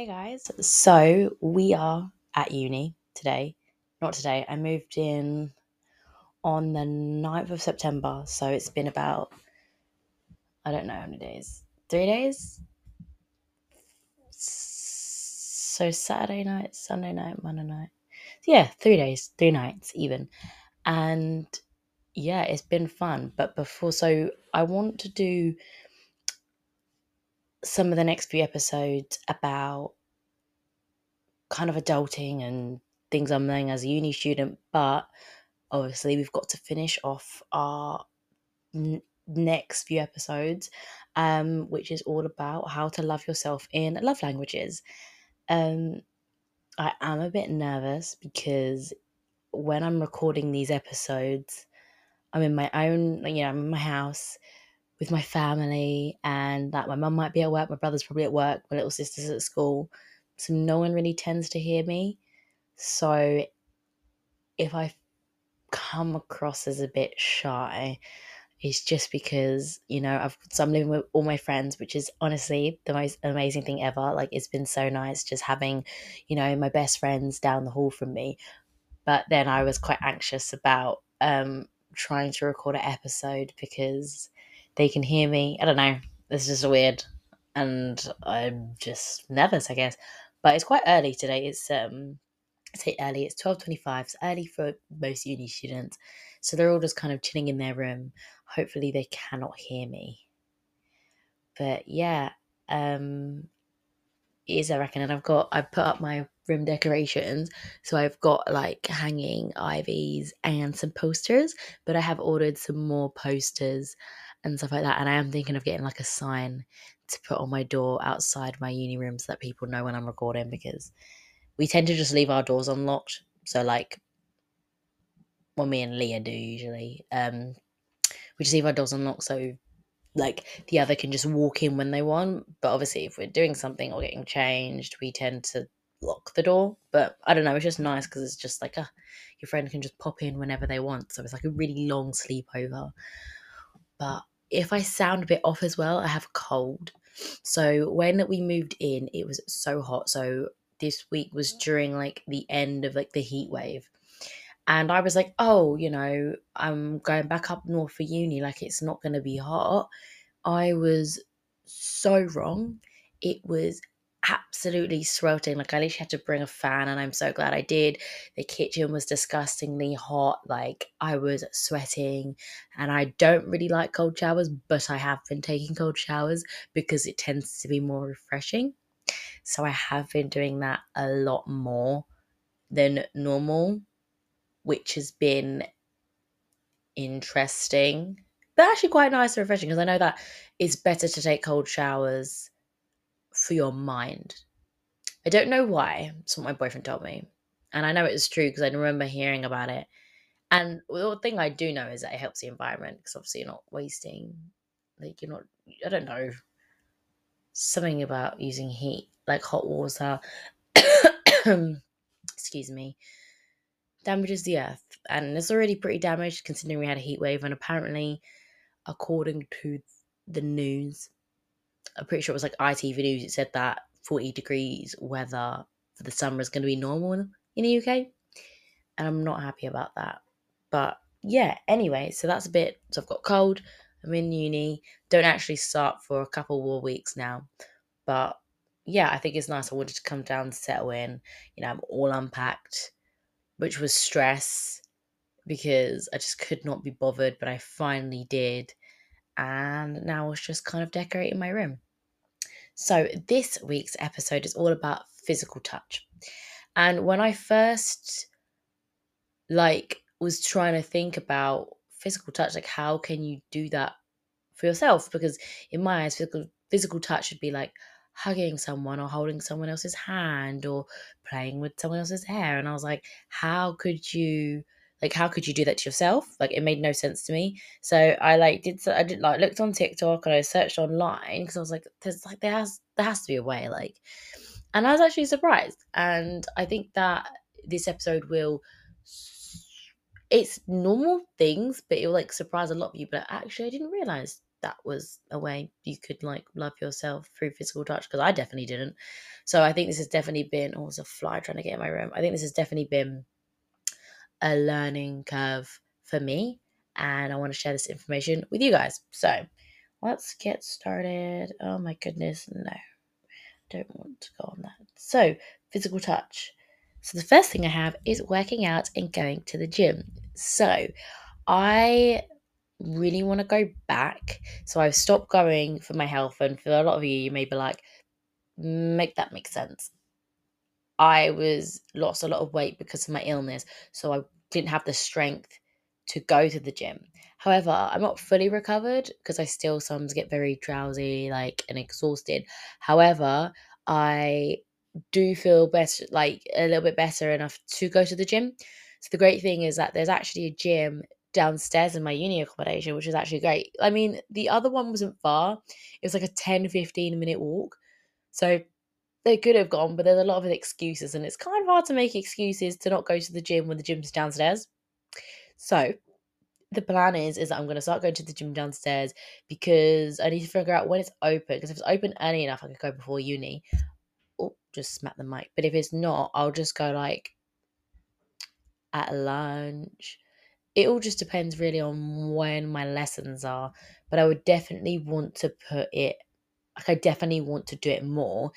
Hey guys, so we are at uni today. Not today, I moved in on the 9th of September, so it's been about, I don't know how many days, three days? So Saturday night, Sunday night, Monday night. Yeah, three days, three nights even. And yeah, it's been fun. But before, so I want to do some of the next few episodes about kind of adulting and things I'm learning as a uni student, but obviously we've got to finish off our n- next few episodes, um, which is all about how to love yourself in love languages. Um, I am a bit nervous because when I'm recording these episodes, I'm in my own, you know, I'm in my house with my family, and that my mum might be at work, my brother's probably at work, my little sister's at school, so no one really tends to hear me. So if I come across as a bit shy, it's just because you know I've so I'm living with all my friends, which is honestly the most amazing thing ever. Like it's been so nice just having, you know, my best friends down the hall from me. But then I was quite anxious about um trying to record an episode because they can hear me. I don't know. It's just weird, and I'm just nervous, I guess. But it's quite early today. It's um I say early, it's twelve twenty five. It's early for most uni students. So they're all just kind of chilling in their room. Hopefully they cannot hear me. But yeah, um it is I reckon and I've got I've put up my room decorations. So I've got like hanging ivies and some posters, but I have ordered some more posters and stuff like that. And I am thinking of getting like a sign to put on my door outside my uni room so that people know when I'm recording because we tend to just leave our doors unlocked. So like well me and Leah do usually. Um we just leave our doors unlocked so like the other can just walk in when they want. But obviously if we're doing something or getting changed, we tend to lock the door. But I don't know, it's just nice because it's just like uh, your friend can just pop in whenever they want. So it's like a really long sleepover. But if I sound a bit off as well, I have a cold. So when we moved in, it was so hot. So this week was mm. during like the end of like the heat wave. And I was like, oh, you know, I'm going back up north for uni, like it's not going to be hot. I was so wrong. It was absolutely sweltering. Like I literally had to bring a fan, and I'm so glad I did. The kitchen was disgustingly hot. Like I was sweating, and I don't really like cold showers, but I have been taking cold showers because it tends to be more refreshing. So I have been doing that a lot more than normal, which has been interesting, but actually quite nice and refreshing because I know that it's better to take cold showers for your mind. I don't know why. It's what my boyfriend told me. And I know it's true because I remember hearing about it. And the thing I do know is that it helps the environment because obviously you're not wasting, like, you're not, I don't know, something about using heat, like hot water, excuse me, damages the earth. And it's already pretty damaged considering we had a heat wave. And apparently, according to the news, I'm pretty sure it was like ITV News, it said that 40 degrees weather for the summer is going to be normal in the UK. And I'm not happy about that. But yeah, anyway, so that's a bit. So I've got cold. I'm in uni. Don't actually start for a couple more weeks now. But yeah, I think it's nice. I wanted to come down, settle in. You know, I'm all unpacked, which was stress because I just could not be bothered, but I finally did. And now I was just kind of decorating my room. So, this week's episode is all about physical touch. And when I first like was trying to think about physical touch, like how can you do that for yourself? Because in my eyes, physical physical touch should be like hugging someone or holding someone else's hand or playing with someone else's hair. And I was like, how could you like how could you do that to yourself like it made no sense to me so i like did i did like looked on tiktok and i searched online because i was like there's like there has there has to be a way like and i was actually surprised and i think that this episode will it's normal things but it'll like surprise a lot of you but actually i didn't realize that was a way you could like love yourself through physical touch because I definitely didn't. So I think this has definitely been. Oh, there's a fly trying to get in my room. I think this has definitely been a learning curve for me, and I want to share this information with you guys. So let's get started. Oh my goodness, no, don't want to go on that. So physical touch. So the first thing I have is working out and going to the gym. So I really want to go back. So I've stopped going for my health. And for a lot of you, you may be like, mm, make that make sense. I was lost a lot of weight because of my illness. So I didn't have the strength to go to the gym. However, I'm not fully recovered because I still sometimes get very drowsy, like and exhausted. However, I do feel better, like a little bit better enough to go to the gym. So the great thing is that there's actually a gym downstairs in my uni accommodation, which is actually great. I mean, the other one wasn't far. It was like a 10, 15 minute walk. So they could have gone, but there's a lot of excuses, and it's kind of hard to make excuses to not go to the gym when the gym's downstairs. So the plan is is that I'm gonna start going to the gym downstairs because I need to figure out when it's open. Because if it's open early enough, I could go before uni. Oh, just smack the mic. But if it's not, I'll just go like at lunch it all just depends really on when my lessons are. But I would definitely want to put it, like, I definitely want to do it more.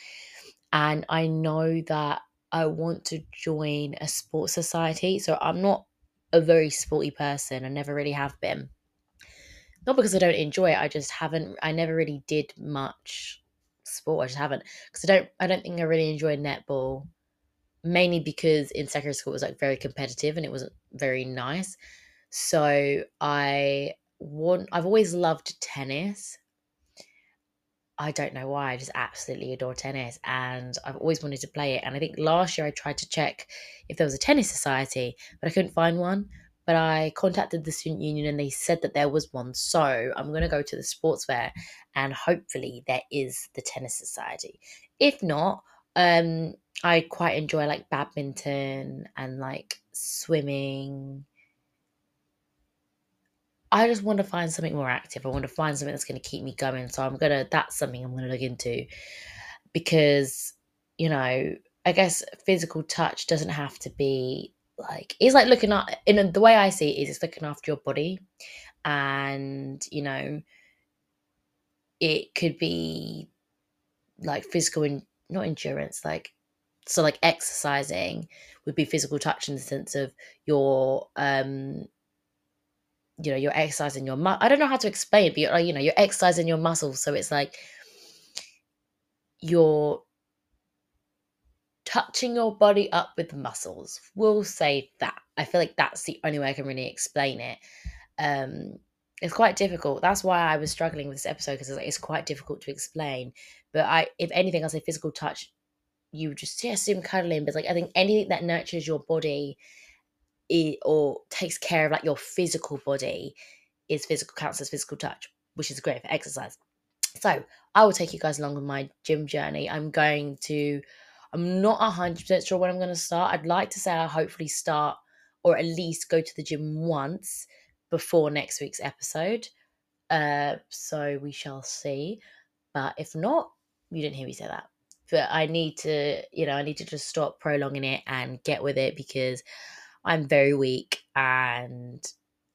And I know that I want to join a sports society. So I'm not a very sporty person. I never really have been. Not because I don't enjoy it. I just haven't. I never really did much sport. I just haven't because I don't. I don't think I really enjoyed netball. Mainly because in secondary school it was like very competitive and it wasn't very nice. So I want I've always loved tennis. I don't know why. I just absolutely adore tennis and I've always wanted to play it. And I think last year I tried to check if there was a tennis society, but I couldn't find one. But I contacted the student union and they said that there was one. So I'm going to go to the sports fair and hopefully there is the tennis society. If not, um, I quite enjoy like badminton and like swimming I just want to find something more active. I want to find something that's going to keep me going. So I'm gonna that's something I'm gonna look into because you know I guess physical touch doesn't have to be like it's like looking at in the way I see it is it's looking after your body and you know it could be like physical and not endurance like so like exercising would be physical touch in the sense of your um you know you're exercising your mu- I don't know how to explain it, but you're, you know you're exercising your muscles, so it's like you're touching your body up with muscles. We'll say that. I feel like that's the only way I can really explain it. Um, it's quite difficult. That's why I was struggling with this episode because it's, like, it's quite difficult to explain. But I, if anything, I'll say physical touch. You just yeah, assume cuddling, but like I think anything that nurtures your body it, or takes care of like your physical body is physical counts as physical touch, which is great for exercise. So I will take you guys along with my gym journey. I'm going to, I'm not hundred percent sure when I'm going to start. I'd like to say I'll hopefully start or at least go to the gym once before next week's episode. Uh, so we shall see. But if not, you didn't hear me say that. But I need to, you know, I need to just stop prolonging it and get with it because I'm very weak and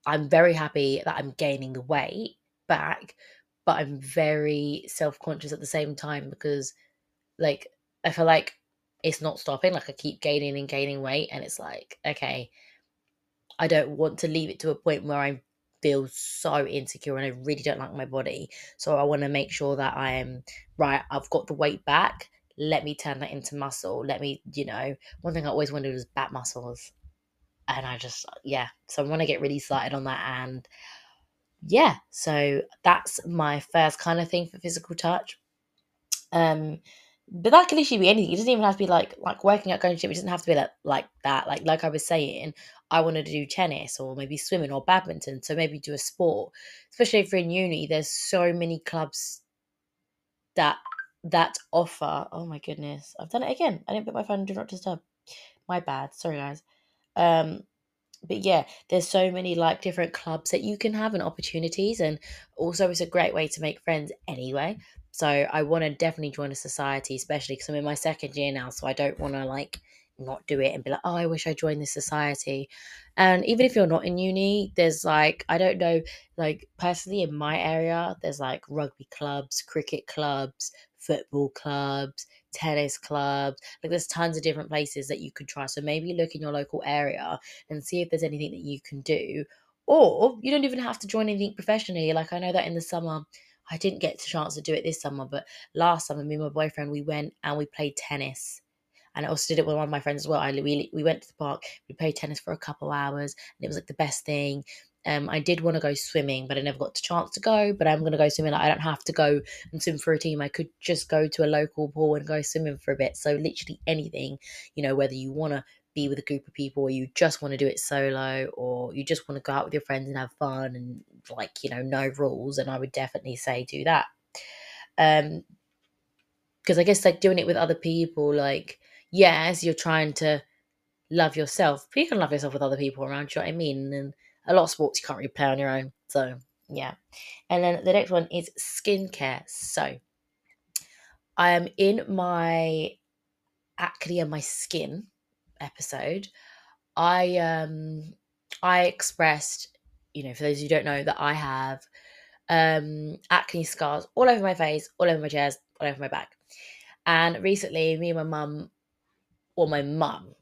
I'm very happy that I'm gaining the weight back, but I'm very self conscious at the same time because, like, I feel like it's not stopping. Like, I keep gaining and gaining weight, and it's like, okay, I don't want to leave it to a point where I feel so insecure and I really don't like my body. So, I want to make sure that I am right, I've got the weight back. Let me turn that into muscle. Let me, you know, one thing I always wanted was back muscles and I just yeah, so I want to get really started on that and yeah, so that's my first kind of thing for physical touch. Um but that can literally be anything. It doesn't even have to be like like working out, going to gym. It doesn't have to be like like that. Like like I was saying, I wanted to do tennis or maybe swimming or badminton. So maybe do a sport. Especially if you're in uni, there's so many clubs that that offer. Oh my goodness, I've done it again. I didn't put my phone on do not disturb. My bad. Sorry guys. Um, but yeah, there's so many like different clubs that you can have and opportunities, and also it's a great way to make friends anyway. So I want to definitely join a society, especially because I'm in my second year now, so I don't want to like not do it and be like, oh, I wish I joined this society. And even if you're not in uni, there's like, I don't know, like personally in my area, there's like rugby clubs, cricket clubs, football clubs, tennis clubs. Like there's tons of different places that you could try. So maybe look in your local area and see if there's anything that you can do. Or you don't even have to join anything professionally. Like I know that in the summer, I didn't get the chance to do it this summer, but last summer, me and my boyfriend, we went and we played tennis and I also did it with one of my friends as well. I we we went to the park, we played tennis for a couple hours, and it was like the best thing. Um, I did want to go swimming, but I never got the chance to go. But I'm going to go swimming. I don't have to go and swim for a team. I could just go to a local pool and go swimming for a bit. So literally anything, you know, whether you want to be with a group of people or you just want to do it solo or you just want to go out with your friends and have fun and like you know no rules and i would definitely say do that um because i guess like doing it with other people like yes, you're trying to love yourself, but you can love yourself with other people around you. Know what I mean? And a lot of sports you can't really play on your own. So yeah. And then the next one is skincare. So I am in my acne and my skin episode. I um I expressed, you know, for those who don't know, that I have um acne scars all over my face, all over my chest, all over my back. And recently, me and my mum or my mum.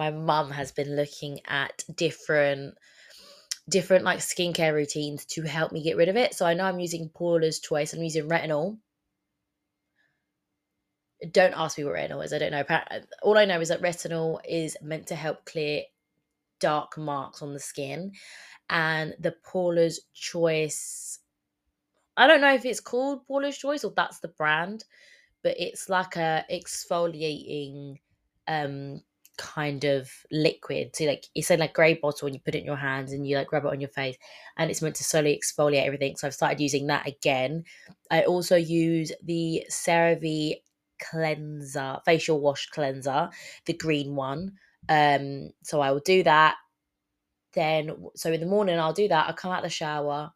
My mum has been looking at different different like skincare routines to help me get rid of it. So i know i'm using paula's choice i'm using retinol. Don't ask me what retinol is. I don't know. All i know is that retinol is meant to help clear dark marks on the skin. And the paula's choice i don't know if it's called paula's choice or that's the brand but it's like a exfoliating um kind of liquid. So like it's in like grey bottle and you put it in your hands and you like rub it on your face and it's meant to slowly exfoliate everything. So I've started using that again. I also use the CeraVe cleanser, facial wash cleanser, the green one. Um, so I will do that. Then so in the morning I'll do that. I'll come out the shower.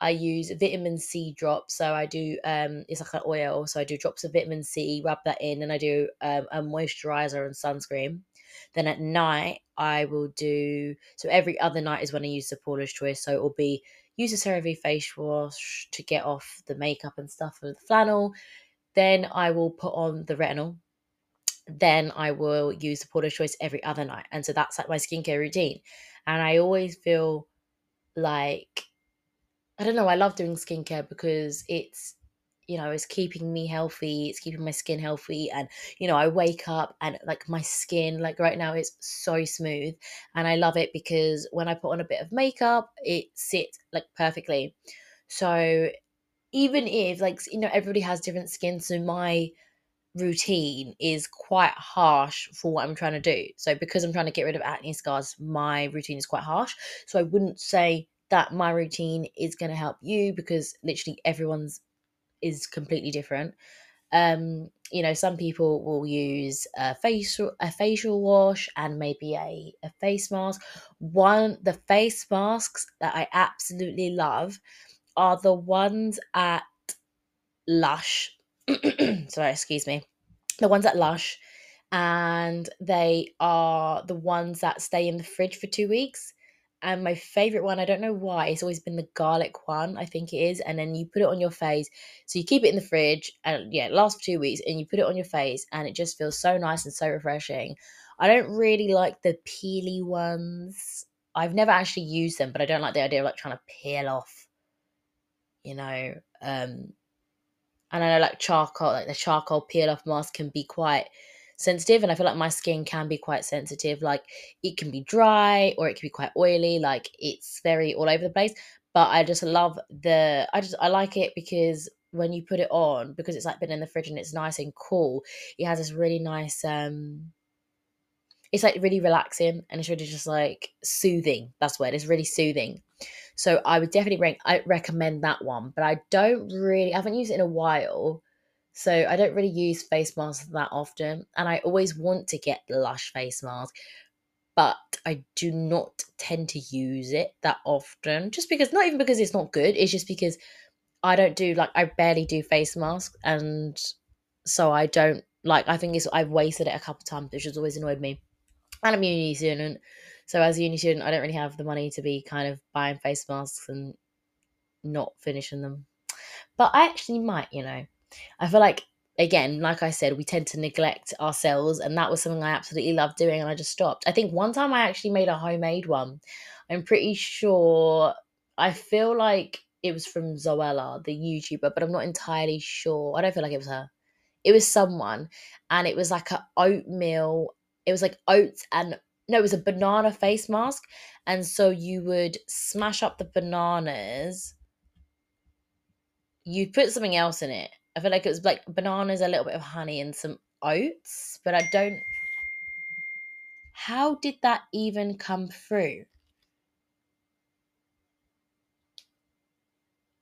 I use vitamin C drops. So I do um it's like an oil. So I do drops of vitamin C, rub that in, and I do um, a moisturizer and sunscreen. Then at night I will do so every other night is when I use the Paula's Choice. So it will be use a CeraVe face wash to get off the makeup and stuff with the flannel. Then I will put on the retinol. Then I will use the Paula's Choice every other night. And so that's like my skincare routine. And I always feel like I don't know, I love doing skincare because it's you know, it's keeping me healthy, it's keeping my skin healthy and you know, I wake up and like my skin like right now is so smooth and I love it because when I put on a bit of makeup, it sits like perfectly. So even if like you know everybody has different skin so my routine is quite harsh for what I'm trying to do. So because I'm trying to get rid of acne scars, my routine is quite harsh. So I wouldn't say that my routine is going to help you because literally everyone's is completely different. Um, you know, some people will use a facial a facial wash and maybe a, a face mask. One the face masks that I absolutely love are the ones at Lush. Sorry, excuse me. The ones at Lush, and they are the ones that stay in the fridge for two weeks. And my favorite one, I don't know why, it's always been the garlic one, I think it is. And then you put it on your face. So you keep it in the fridge and yeah, it lasts for two weeks and you put it on your face and it just feels so nice and so refreshing. I don't really like the peely ones. I've never actually used them, but I don't like the idea of like trying to peel off, you know. Um and I know like charcoal, like the charcoal peel off mask can be quite sensitive and i feel like my skin can be quite sensitive like it can be dry or it can be quite oily like it's very all over the place but i just love the i just i like it because when you put it on because it's like been in the fridge and it's nice and cool it has this really nice um it's like really relaxing and it's really just like soothing that's what it is really soothing. So i would definitely rank, I recommend that one but i don't really i haven't used it in a while so I don't really use face masks that often. And I always want to get Lush face mask. but I do not tend to use it that often. Just because, not even because it's not good, it's just because I don't do like I barely do face masks, and so I don't like. I think it's I've wasted it a couple times, which has always annoyed me. And I'm a uni student, so as a uni student, I don't really have the money to be kind of buying face masks and not finishing them. But I actually might, you know. I feel like again, like I said, we tend to neglect ourselves, and that was something I absolutely loved doing, and I just stopped. I think one time I actually made a homemade one. I'm pretty sure. I feel like it was from Zoella, the YouTuber, but I'm not entirely sure. I don't feel like it was her. It was someone, and it was like a oatmeal. It was like oats and no, it was a banana face mask, and so you would smash up the bananas. You'd put something else in it. I feel like it was like bananas, a little bit of honey, and some oats, but I don't. How did that even come through?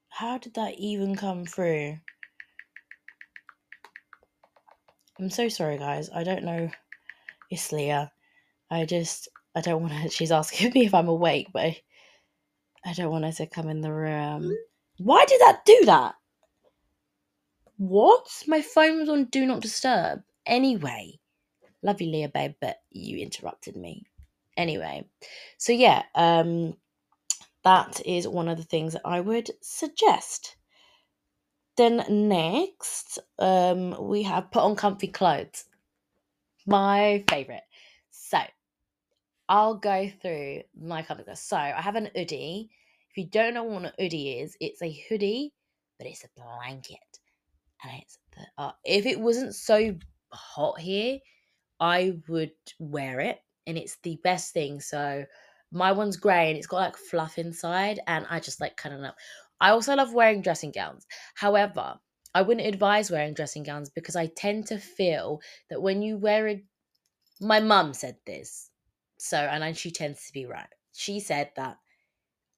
How did that even come through? I'm so sorry, guys. I don't know. It's Leah. I just, I don't want to. She's asking me if I'm awake, but I, I don't want her to come in the room. Mm-hmm. Why did that do that? What? My phone was on Do Not Disturb. Anyway, love you, Leah, babe, but you interrupted me. Anyway, so yeah, um, that is one of the things that I would suggest. Then next, um, we have put on comfy clothes. My favorite. So I'll go through my comfy clothes. So I have an Oodie. If you don't know what an Oodie is, it's a hoodie, but it's a blanket, and it's the, uh, if it wasn't so hot here, I would wear it, and it's the best thing. So my one's grey and it's got like fluff inside, and I just like kind of up. I also love wearing dressing gowns. However, I wouldn't advise wearing dressing gowns because I tend to feel that when you wear a my mum said this. So and she tends to be right. She said that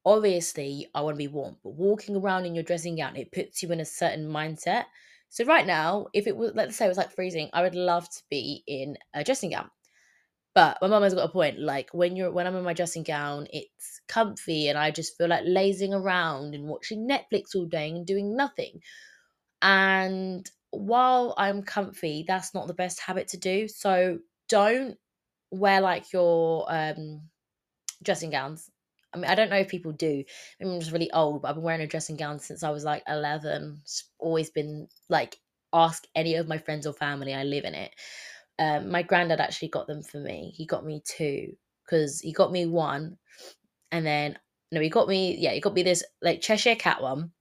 obviously I want to be warm, but walking around in your dressing gown, it puts you in a certain mindset. So right now, if it was let's say it was like freezing, I would love to be in a dressing gown. But my mum has got a point. Like when you're when I'm in my dressing gown, it's comfy and I just feel like lazing around and watching Netflix all day and doing nothing. And while I'm comfy, that's not the best habit to do. So don't wear like your um dressing gowns. I mean, I don't know if people do. I I'm just really old, but I've been wearing a dressing gown since I was like 11. It's always been like, ask any of my friends or family, I live in it um, my granddad actually got them for me. He got me two because he got me one, and then no, he got me yeah, he got me this like Cheshire Cat one,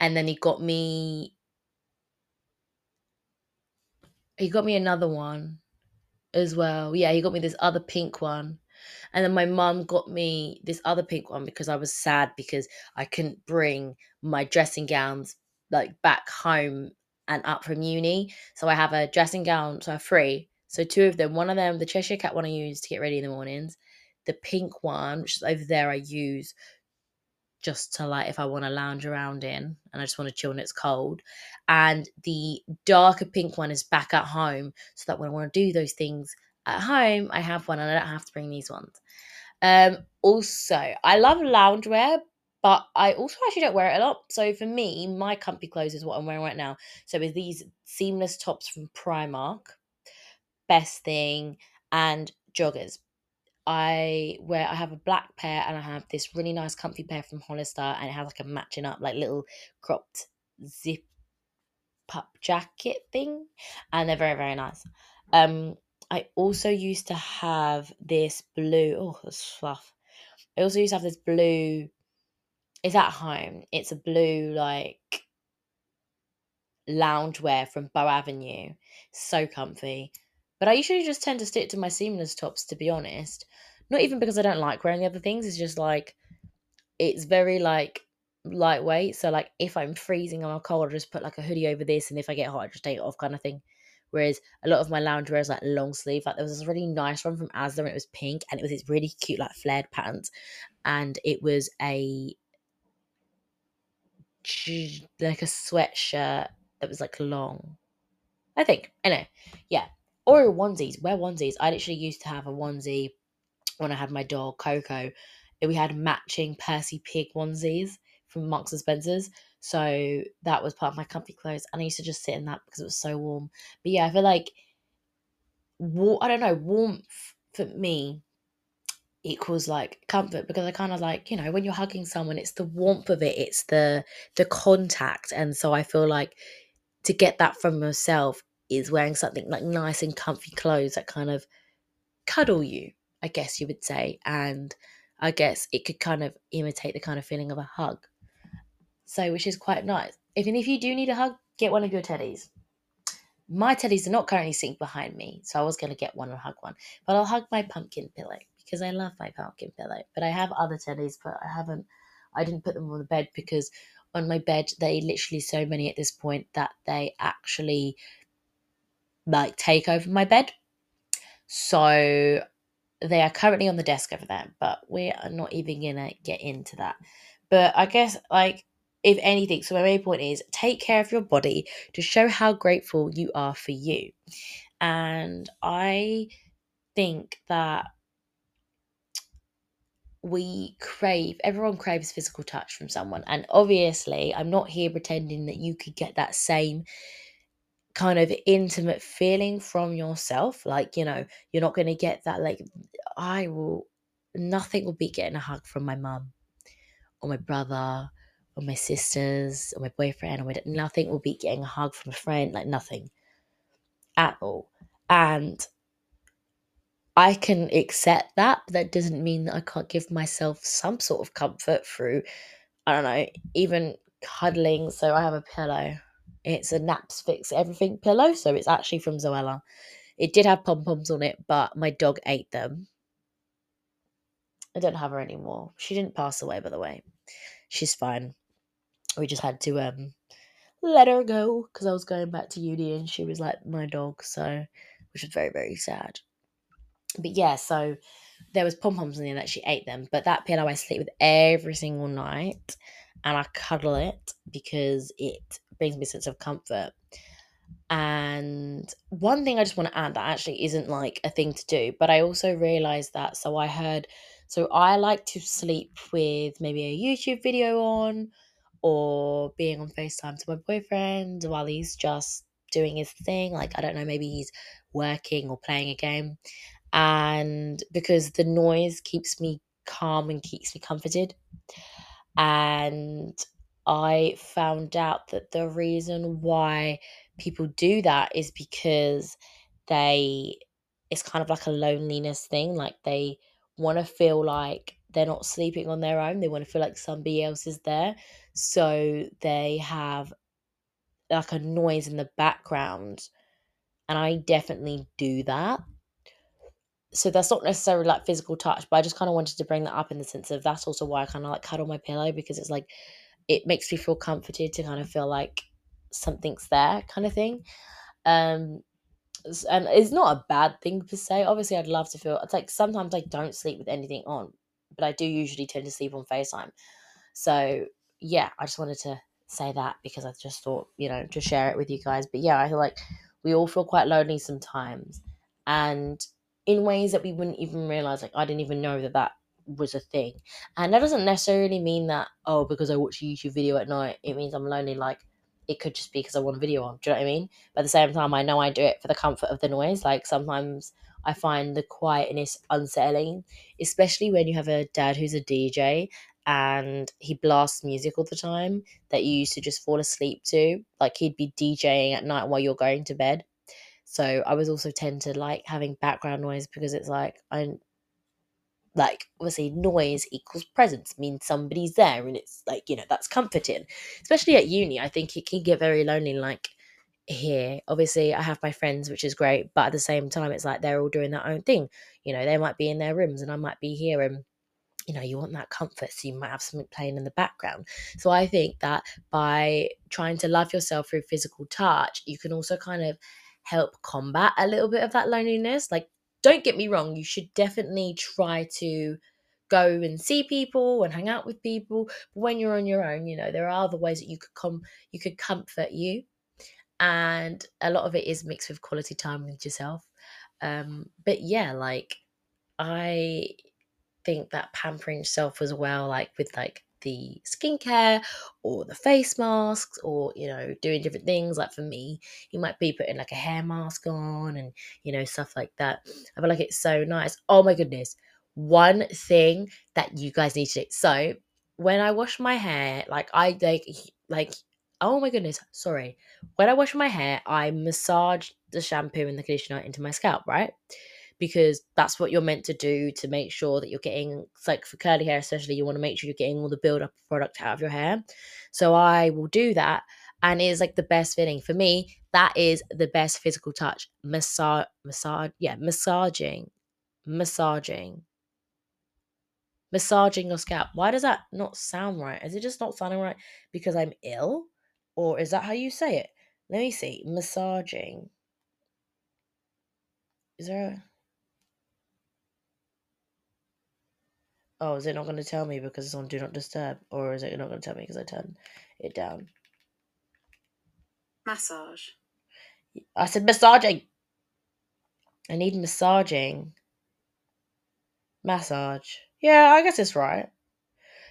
and then he got me he got me another one as well. Yeah, he got me this other pink one. And then my mum got me this other pink one because I was sad because I couldn't bring my dressing gowns like back home and up from uni. So I have a dressing gown, so I have three. So two of them, one of them, the Cheshire Cat one I use to get ready in the mornings. The pink one, which is over there, I use just to like if I want to lounge around in and I just want to chill and it's cold. And the darker pink one is back at home so that when I want to do those things at home, I have one and I don't have to bring these ones. Um, also, I love loungewear, but I also actually don't wear it a lot. So for me, my comfy clothes is what I'm wearing right now. So with these seamless tops from Primark, best thing, and joggers. I wear I have a black pair and I have this really nice comfy pair from Hollister and it has like a matching up like little cropped zip up jacket thing and they're very very nice. Um I also used to have this blue oh that's fluff. I also used to have this blue it's at home. It's a blue like loungewear from Boux Avenue. So comfy. But I usually just tend to stick to my seamless tops to be honest. Not even because I don't like wearing the other things, it's just like it's very like lightweight. So like if I'm freezing or I'm cold, oh, I just put like a hoodie over this and if I get hot I just take it off kind of thing. Whereas a lot of my loungewear is like long sleeve. Like there was this really nice one from Asda and it was pink and it was this really cute like flared pants. And it was a like a sweatshirt that was like long. I think. Know. Yeah. Or onesies. Wear onesies. I literally used to have a onesie when I had my dog Coco, we had matching Percy Pig onesies from Marks and Spencers. So that was part of my comfy clothes. And I used to just sit in that because it was so warm. But yeah, I feel like war- I don't know, warmth for me equals like comfort because I kind of like, you know, when you're hugging someone, it's the warmth of it, it's the the contact. And so I feel like to get that from yourself is wearing something like nice and comfy clothes that kind of cuddle you, I guess you would say. And I guess it could kind of imitate the kind of feeling of a hug. So, which is quite nice. Even if you do need a hug, get one of your teddies. My teddies are not currently sitting behind me, so I was going to get one and hug one. But I'll hug my pumpkin pillow because I love my pumpkin pillow. But I have other teddies, but I haven't, I didn't put them on the bed because on my bed, they literally so many at this point that they actually like take over my bed. So they are currently on the desk over there, but we are not even gonna get into that. But I guess like if anything, so my main point is take care of your body to show how grateful you are for you. And I think that we crave everyone craves physical touch from someone and obviously i'm not here pretending that you could get that same kind of intimate feeling from yourself like you know you're not going to get that like i will nothing will be getting a hug from my mum or my brother or my sisters or my boyfriend or my, nothing will be getting a hug from a friend like nothing at all and I can accept that, but that doesn't mean that I can't give myself some sort of comfort through, I don't know, even cuddling. So I have a pillow. It's a Naps Fix Everything pillow. So it's actually from Zoella. It did have pom poms on it, but my dog ate them. I don't have her anymore. She didn't pass away, by the way. She's fine. We just had to um let her go because I was going back to uni and she was like my dog, so which was very, very sad. But yeah, so there was pom poms in there that she ate them. But that pillow I sleep with every single night, and I cuddle it because it brings me a sense of comfort. And one thing I just want to add that actually isn't like a thing to do, but I also realized that. So I heard, so I like to sleep with maybe a YouTube video on or being on FaceTime to my boyfriend while he's just doing his thing. Like, I don't know, maybe he's working or playing a game and because the noise keeps me calm and keeps me comforted. And I found out that the reason why people do that is because they it's kind of like a loneliness thing like they want to feel like they're not sleeping on their own they want to feel like somebody else is there so they have like a noise in the background and I definitely do that so that's not necessarily like physical touch, but I just kind of wanted to bring that up in the sense of that's also why I kind of like cuddle my pillow because it's like it makes me feel comforted to kind of feel like something's there kind of thing. Um and it's not a bad thing per se. Obviously I'd love to feel it's like sometimes I don't sleep with anything on, but I do usually tend to sleep on FaceTime. So yeah, I just wanted to say that because I just thought, you know, to share it with you guys. But yeah, I feel like we all feel quite lonely sometimes. And in ways that we wouldn't even realize. Like I didn't even know that that was a thing, and that doesn't necessarily mean that oh because I watch a YouTube video at night it means I'm lonely. Like it could just be because I want a video on. Do you know what I mean? But at the same time, I know I do it for the comfort of the noise. Like sometimes I find the quietness unsettling, especially when you have a dad who's a DJ and he blasts music all the time that you used to just fall asleep to. Like he'd be DJing at night while you're going to bed. So I was also tend to like having background noise because it's like I'm like obviously noise equals presence means somebody's there and it's like you know that's comforting especially at uni i think it can get very lonely like here obviously i have my friends which is great but at the same time it's like they're all doing their own thing you know they might be in their rooms and i might be here and you know you want that comfort so you might have something playing in the background so i think that by trying to love yourself through physical touch you can also kind of help combat a little bit of that loneliness. Like, don't get me wrong, you should definitely try to go and see people and hang out with people. But when you're on your own, you know, there are other ways that you could come you could comfort you. And a lot of it is mixed with quality time with yourself. Um, but yeah, like I think that pampering yourself as well, like with like the skincare or the face masks or you know doing different things like for me you might be putting like a hair mask on and you know stuff like that. I feel like it's so nice. Oh my goodness one thing that you guys need to do. So when i wash my hair like i like like oh my goodness sorry. When i wash my hair i massage the shampoo and the conditioner into my scalp right because that's what you're meant to do to make sure that you're getting like for curly hair especially you want to make sure you're getting all the build up product out of your hair. So i will do that and it's like the best feeling. For me that is the best physical touch. Massage massage yeah massaging massaging. Massaging your scalp. Why does that not sound right? Is it just not sounding right because i'm ill? Or is that how you say it? Let me see. Massaging. Is there a Oh, is it not going to tell me because it's on Do Not Disturb? Or is it not going to tell me because I turn it down? Massage. I said massaging. I need massaging. Massage. Yeah, I guess it's right.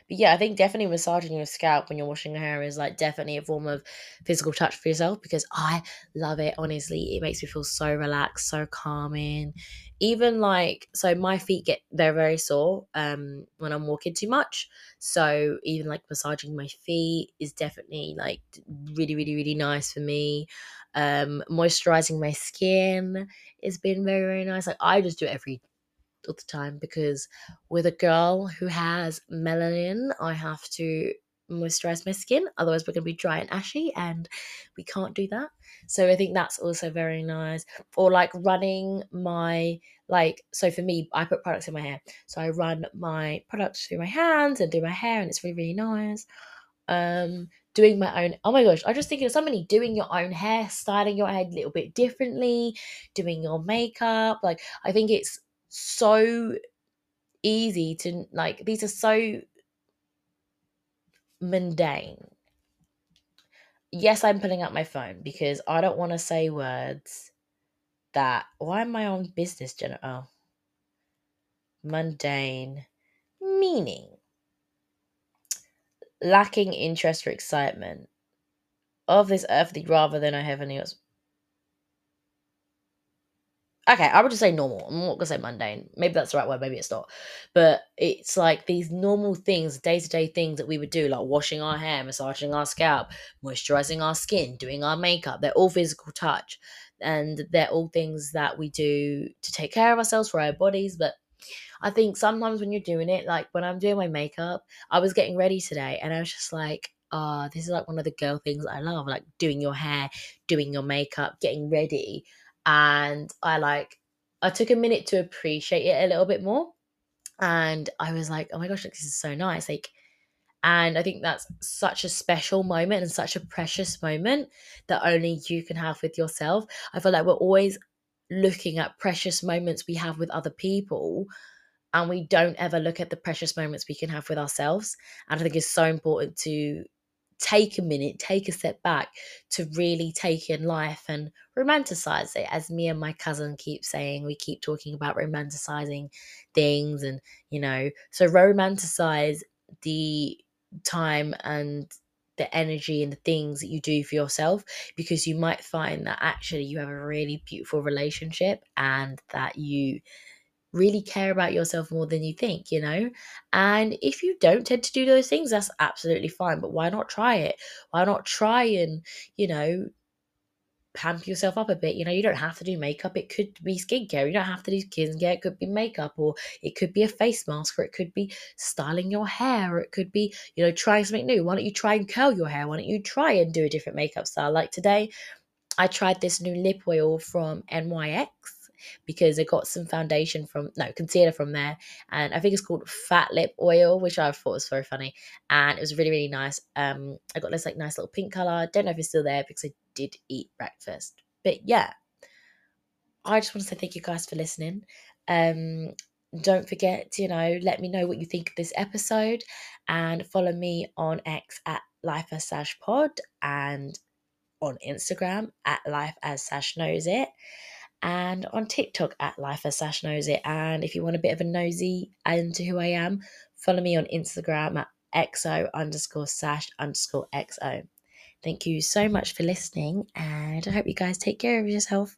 But yeah, I think definitely massaging your scalp when you're washing your hair is like definitely a form of physical touch for yourself because I love it. Honestly, it makes me feel so relaxed, so calming. Even like so, my feet get they're very sore um when I'm walking too much. So even like massaging my feet is definitely like really, really, really nice for me. Um, moisturizing my skin has been very, very nice. Like I just do it every all the time because with a girl who has melanin, I have to moisturize my skin. Otherwise, we're going to be dry and ashy, and we can't do that. So I think that's also very nice. Or like running my like so for me, I put products in my hair, so I run my products through my hands and do my hair, and it's really really nice. Um, doing my own oh my gosh i just think of somebody doing your own hair styling your head a little bit differently doing your makeup like i think it's so easy to like these are so mundane. Yes i'm pulling up my phone because i don't want to say words that why am i on business general oh. Mundane meaning. Lacking interest or excitement of this earthly rather than a heavenly okay, I would just say normal. I'm not gonna say mundane. Maybe that's the right word, maybe it's not. But it's like these normal things, day to day things that we would do, like washing our hair, massaging our scalp, moisturizing our skin, doing our makeup. They're all physical touch. And they're all things that we do to take care of ourselves for our bodies. But I think sometimes when you're doing it, like when I'm doing my makeup, I was getting ready today and I was just like, ah, oh, this is like one of the girl things I love, like doing your hair, doing your makeup, getting ready and I like I took a minute to appreciate it a little bit more. And I was like, oh my gosh, this is so nice. Like, and I think that's such a special moment and such a precious moment that only you can have with yourself. I feel like we're always looking at precious moments we have with other people and we don't ever look at the precious moments we can have with ourselves. And I think it's so important to take a minute, take a step back to really take in life and romanticize it. As me and my cousin keep saying, we keep talking about romanticizing things and, you know, so romanticize the time and the energy and the things that you do for yourself because you might find that actually you have a really beautiful relationship and that you really care about yourself more than you think, you know? And if you don't tend to do those things, that's absolutely fine. But why not try it? Why not try and, you know, pamper yourself up a bit. You know, you don't have to do makeup. It could be skincare. You don't have to do skincare. It could be makeup, or it could be a face mask, or it could be styling your hair, or it could be, you know, trying something new. Why don't you try and curl your hair? Why don't you try and do a different makeup style? Like today, I tried this new lip oil from NYX because I got some foundation from no concealer from there, and I think it's called Fat Lip Oil, which I thought was very funny, and it was really really nice. Um, I got this like nice little pink color. Don't know if it's still there because I did eat breakfast, but yeah, I just want to say thank you guys for listening. Um, don't forget you know, let me know what you think of this episode and follow me on X at life as sash pod and on Instagram at life as sash knows it. And on TikTok at Life as Sash Knows It. And if you want a bit of a nosy into who I am, follow me on Instagram at exo underscore sash underscore xo. Thank you so much for listening, and I hope you guys take care of yourself.